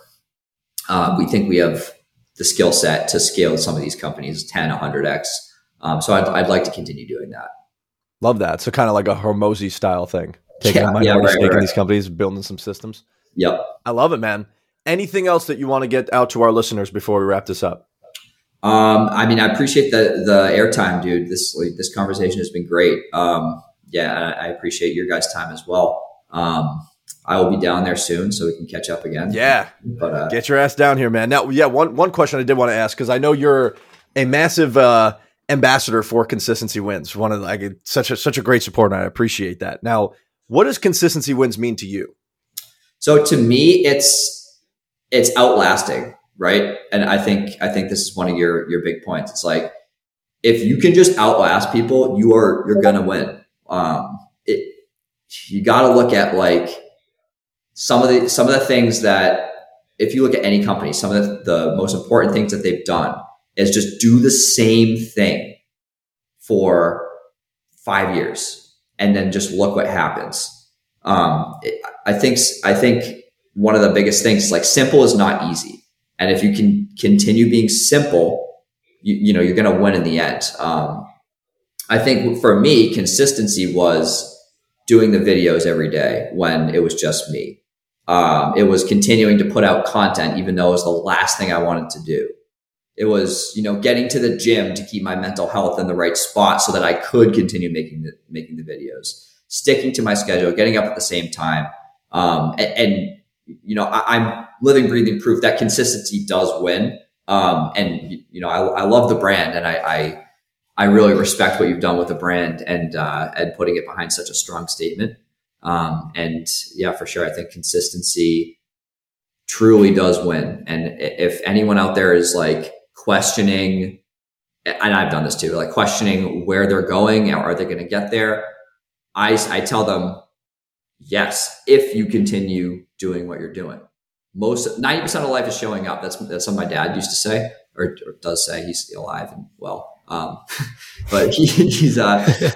Um, we think we have the skill set to scale some of these companies 10, 100x. Um, so I'd, I'd like to continue doing that. Love that. So kind of like a Hormozi style thing, taking yeah, yeah, right, right, these companies, building some systems. Yep. I love it, man. Anything else that you want to get out to our listeners before we wrap this up? Um, I mean, I appreciate the the airtime, dude. This like, this conversation has been great. Um, yeah, I, I appreciate your guys' time as well. Um, I will be down there soon, so we can catch up again. Yeah, but uh, get your ass down here, man. Now, yeah, one one question I did want to ask because I know you're a massive uh, ambassador for consistency wins. One of the, like such a such a great support, and I appreciate that. Now, what does consistency wins mean to you? So to me, it's it's outlasting right? And I think I think this is one of your your big points. It's like if you can just outlast people, you are you're gonna win. Um, it you got to look at like some of the some of the things that if you look at any company, some of the, the most important things that they've done is just do the same thing for five years and then just look what happens. Um, I think I think one of the biggest things like simple is not easy and if you can continue being simple, you, you know, you're going to win in the end. Um, I think for me, consistency was doing the videos every day when it was just me. Um, it was continuing to put out content, even though it was the last thing I wanted to do. It was, you know, getting to the gym to keep my mental health in the right spot so that I could continue making the, making the videos, sticking to my schedule, getting up at the same time. Um, and, and, you know, I, I'm living, breathing proof that consistency does win. Um, and you know, I, I love the brand, and I, I, I really respect what you've done with the brand and uh, and putting it behind such a strong statement. Um, and yeah, for sure, I think consistency truly does win. And if anyone out there is like questioning, and I've done this too, like questioning where they're going, are they going to get there? I, I tell them, yes, if you continue doing what you're doing most 90% of life is showing up. That's that's what my dad used to say, or, or does say. He's alive and well. Um, but he, he's uh,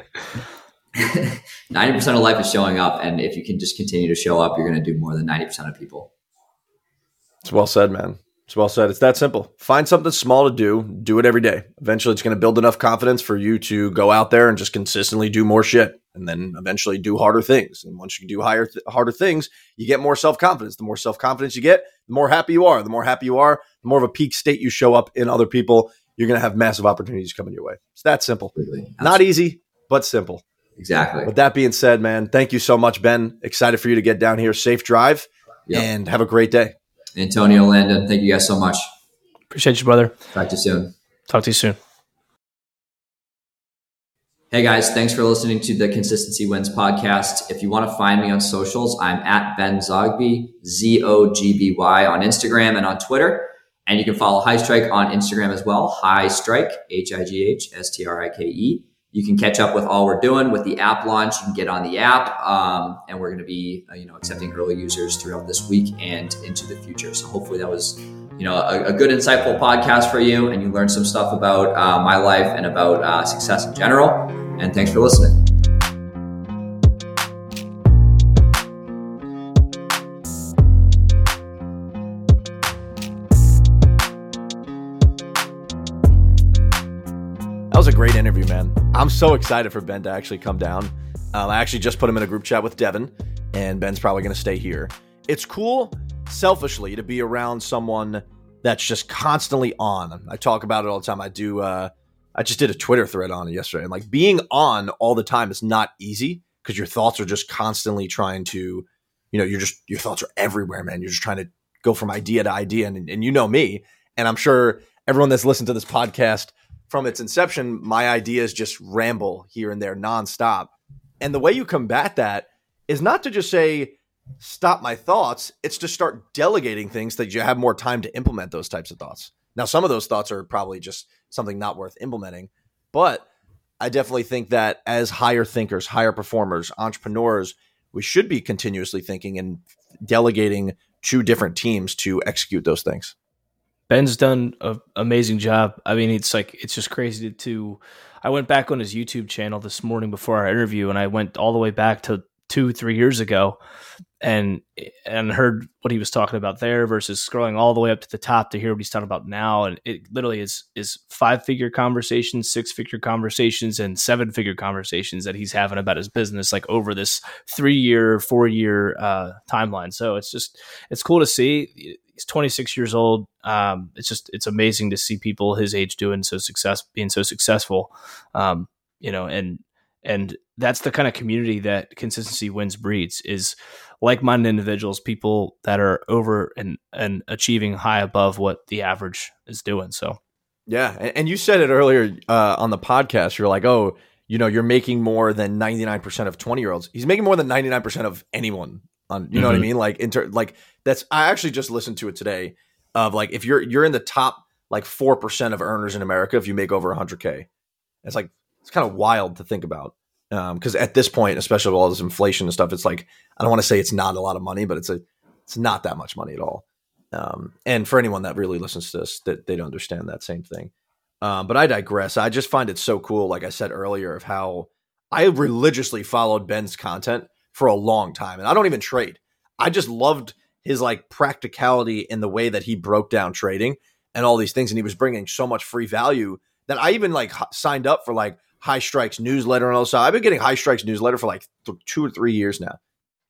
90% of life is showing up, and if you can just continue to show up, you're going to do more than 90% of people. It's well said, man. It's well said. It's that simple. Find something small to do, do it every day. Eventually, it's going to build enough confidence for you to go out there and just consistently do more shit and then eventually do harder things. And once you do higher, th- harder things, you get more self confidence. The more self confidence you get, the more happy you are. The more happy you are, the more of a peak state you show up in other people. You're going to have massive opportunities coming your way. It's that simple. Absolutely. Not easy, but simple. Exactly. With that being said, man, thank you so much, Ben. Excited for you to get down here. Safe drive yep. and have a great day. Antonio Landon, thank you guys so much. Appreciate you, brother. Talk to you soon. Talk to you soon. Hey guys, thanks for listening to the Consistency Wins podcast. If you want to find me on socials, I'm at Ben Zogby, Z O G B Y on Instagram and on Twitter. And you can follow HighStrike on Instagram as well. HighStrike, H I G H S T R I K E. You can catch up with all we're doing with the app launch. You can get on the app, um, and we're going to be, uh, you know, accepting early users throughout this week and into the future. So hopefully that was, you know, a, a good, insightful podcast for you, and you learned some stuff about uh, my life and about uh, success in general. And thanks for listening. Great interview, man. I'm so excited for Ben to actually come down. Um, I actually just put him in a group chat with Devin, and Ben's probably going to stay here. It's cool, selfishly, to be around someone that's just constantly on. I talk about it all the time. I do. Uh, I just did a Twitter thread on it yesterday, and like being on all the time is not easy because your thoughts are just constantly trying to, you know, you're just your thoughts are everywhere, man. You're just trying to go from idea to idea, and, and you know me, and I'm sure everyone that's listened to this podcast from its inception, my ideas just ramble here and there nonstop. And the way you combat that is not to just say, stop my thoughts. It's to start delegating things that you have more time to implement those types of thoughts. Now, some of those thoughts are probably just something not worth implementing, but I definitely think that as higher thinkers, higher performers, entrepreneurs, we should be continuously thinking and delegating to different teams to execute those things. Ben's done an amazing job. I mean, it's like it's just crazy to. I went back on his YouTube channel this morning before our interview, and I went all the way back to two, three years ago, and and heard what he was talking about there versus scrolling all the way up to the top to hear what he's talking about now. And it literally is is five figure conversations, six figure conversations, and seven figure conversations that he's having about his business, like over this three year, four year uh, timeline. So it's just it's cool to see. He's 26 years old. Um, it's just it's amazing to see people his age doing so success, being so successful. Um, you know, and and that's the kind of community that consistency wins breeds is like-minded individuals people that are over and and achieving high above what the average is doing so yeah and you said it earlier uh, on the podcast you're like oh you know you're making more than 99% of 20 year olds he's making more than 99% of anyone on you know mm-hmm. what i mm-hmm. mean like inter like that's i actually just listened to it today of like if you're you're in the top like 4% of earners in america if you make over 100k it's like it's kind of wild to think about because um, at this point, especially with all this inflation and stuff, it's like I don't want to say it's not a lot of money, but it's a it's not that much money at all. Um, and for anyone that really listens to this, that they don't understand that same thing. Um, but I digress. I just find it so cool, like I said earlier, of how I religiously followed Ben's content for a long time, and I don't even trade. I just loved his like practicality in the way that he broke down trading and all these things, and he was bringing so much free value that I even like signed up for like HighStrikes newsletter and all that. I've been getting HighStrikes newsletter for like th- two or three years now.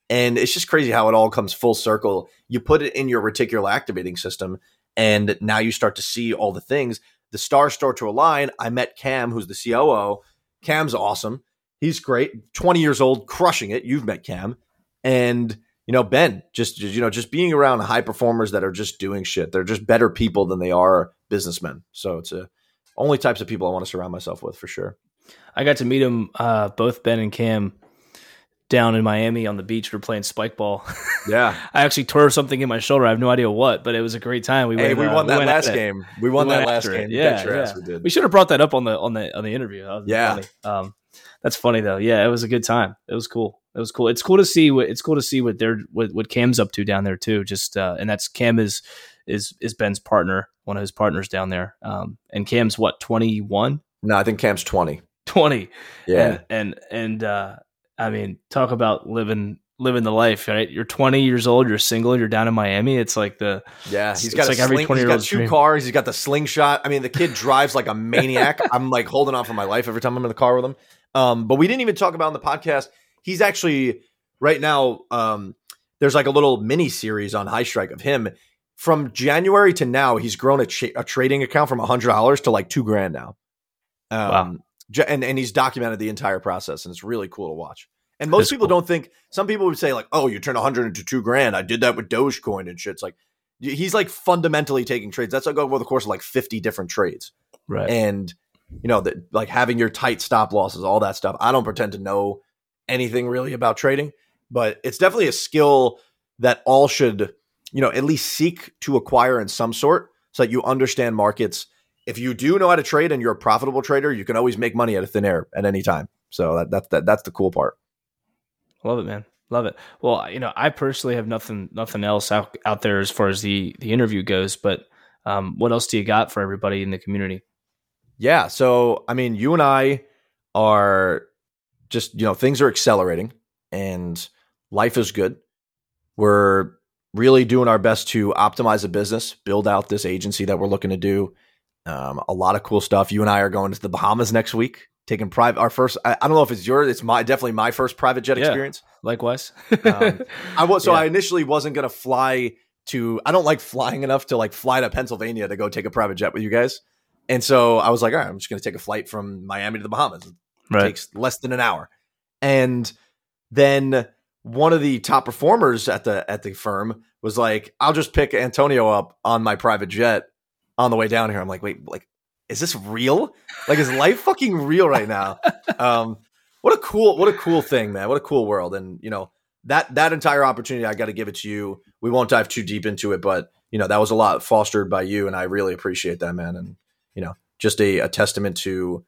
And it's just crazy how it all comes full circle. You put it in your reticular activating system, and now you start to see all the things. The stars start to align. I met Cam, who's the COO. Cam's awesome. He's great. 20 years old, crushing it. You've met Cam. And, you know, Ben, just, you know, just being around high performers that are just doing shit. They're just better people than they are businessmen. So it's a, only types of people I want to surround myself with for sure. I got to meet them uh, both Ben and Cam down in Miami on the beach. We are playing spike ball. Yeah, I actually tore something in my shoulder. I have no idea what, but it was a great time. We hey, went, we won uh, that we last game. We won we that last game. Yeah, yeah. we did. We should have brought that up on the on the on the interview. Yeah. Um, that's funny though. Yeah, it was a good time. It was cool. It was cool. It's cool to see what it's cool to see what they're what, what Cam's up to down there too. Just uh, and that's Cam is is is Ben's partner, one of his partners down there. Um, and Cam's what twenty one. No, I think Cam's twenty. 20. Yeah. And, and, and uh, I mean, talk about living living the life, right? You're 20 years old, you're single, you're down in Miami. It's like the yeah. He's got like sling, every 20 year old. He's got two dream. cars. He's got the slingshot. I mean, the kid drives like a maniac. I'm like holding on for my life every time I'm in the car with him. Um, but we didn't even talk about in the podcast. He's actually right now. Um, there's like a little mini series on HighStrike of him from January to now. He's grown a, a trading account from hundred dollars to like two grand now. Um, wow and and he's documented the entire process, and it's really cool to watch. And most That's people cool. don't think. Some people would say like, "Oh, you turn hundred into two grand." I did that with Dogecoin and shit. It's like he's like fundamentally taking trades. That's like over the course of like fifty different trades, right? And you know that like having your tight stop losses, all that stuff. I don't pretend to know anything really about trading, but it's definitely a skill that all should you know at least seek to acquire in some sort, so that you understand markets if you do know how to trade and you're a profitable trader, you can always make money out of thin air at any time. So that, that, that that's the cool part. Love it, man. Love it. Well, you know, I personally have nothing nothing else out out there as far as the the interview goes. But um, what else do you got for everybody in the community? Yeah. So I mean, you and I are just you know things are accelerating and life is good. We're really doing our best to optimize a business, build out this agency that we're looking to do um, a lot of cool stuff. You and I are going to the Bahamas next week, taking private. Our first, I, I don't know if it's yours. It's my definitely my first private jet yeah, experience. Likewise, um, I was so yeah. I initially wasn't going to fly to. I don't like flying enough to like fly to Pennsylvania to go take a private jet with you guys. And so I was like, all right, I'm just going to take a flight from Miami to the Bahamas. It right. takes less than an hour. And then one of the top performers at the at the firm was like, I'll just pick Antonio up on my private jet on the way down here. I'm like, wait, like, is this real? Like, is life fucking real right now? Um, what a cool, what a cool thing, man. What a cool world. And you know, that that entire opportunity, I got to give it to you. We won't dive too deep into it, but you know, that was a lot fostered by you. And I really appreciate that, man. And, you know, just a, a testament to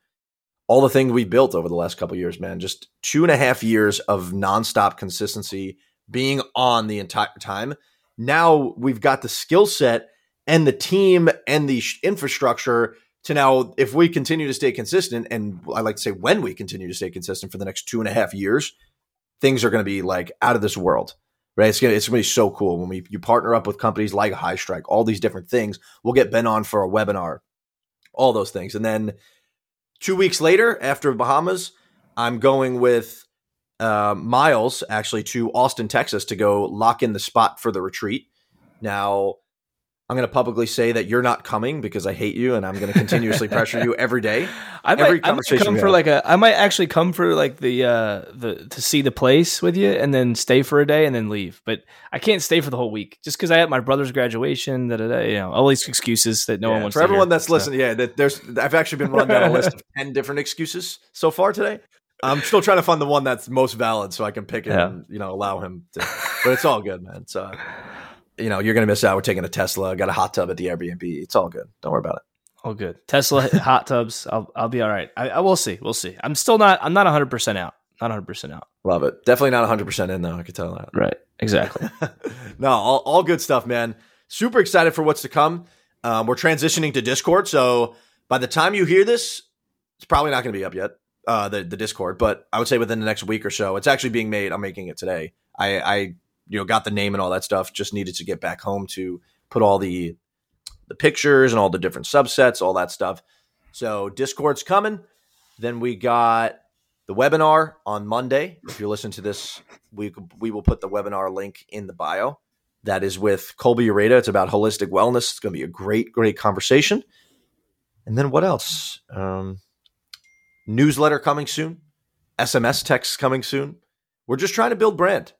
all the things we built over the last couple years, man. Just two and a half years of nonstop consistency being on the entire time. Now we've got the skill set and the team and the infrastructure to now, if we continue to stay consistent, and I like to say when we continue to stay consistent for the next two and a half years, things are going to be like out of this world, right? It's gonna it's gonna be so cool when we you partner up with companies like HighStrike, all these different things. We'll get Ben on for a webinar, all those things, and then two weeks later, after Bahamas, I'm going with uh, Miles actually to Austin, Texas, to go lock in the spot for the retreat. Now I'm going to publicly say that you're not coming because I hate you, and I'm going to continuously pressure you every day. I might, every I might come for like a. I might actually come for like the uh the to see the place with you, and then stay for a day, and then leave. But I can't stay for the whole week just because I have my brother's graduation. That you know, all these excuses that no yeah, one wants. For everyone hear, that's so. listening, yeah, that there's I've actually been running down a list of ten different excuses so far today. I'm still trying to find the one that's most valid so I can pick it yeah. and you know allow him to. But it's all good, man. So you know, you're going to miss out. We're taking a Tesla. Got a hot tub at the Airbnb. It's all good. Don't worry about it. All good. Tesla hot tubs. I'll I'll be all right. I, I will see. We'll see. I'm still not. I'm not 100 percent out. Not 100 percent out. Love it. Definitely not 100 percent in though. I can tell that. Right. Exactly. no, all, all good stuff, man. Super excited for what's to come. Um, we're transitioning to Discord, so by the time you hear this, it's probably not going to be up yet. Uh, the the Discord, but I would say within the next week or so, it's actually being made. I'm making it today. I, I you know got the name and all that stuff. Just needed to get back home to put all the the pictures and all the different subsets, all that stuff. So Discord's coming. Then we got the webinar on Monday. If you're listening to this, we we will put the webinar link in the bio. That is with Colby Ureta. It's about holistic wellness. It's going to be a great, great conversation. And then what else? Um, newsletter coming soon. SMS text coming soon. We're just trying to build brand.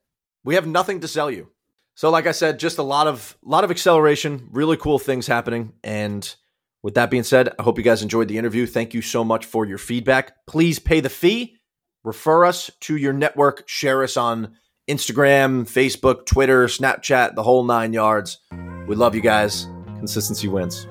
We have nothing to sell you. So, like I said, just a lot of lot of acceleration, really cool things happening. And with that being said, I hope you guys enjoyed the interview. Thank you so much for your feedback. Please pay the fee, refer us to your network, share us on Instagram, Facebook, Twitter, Snapchat, the whole nine yards. We love you guys. Consistency wins.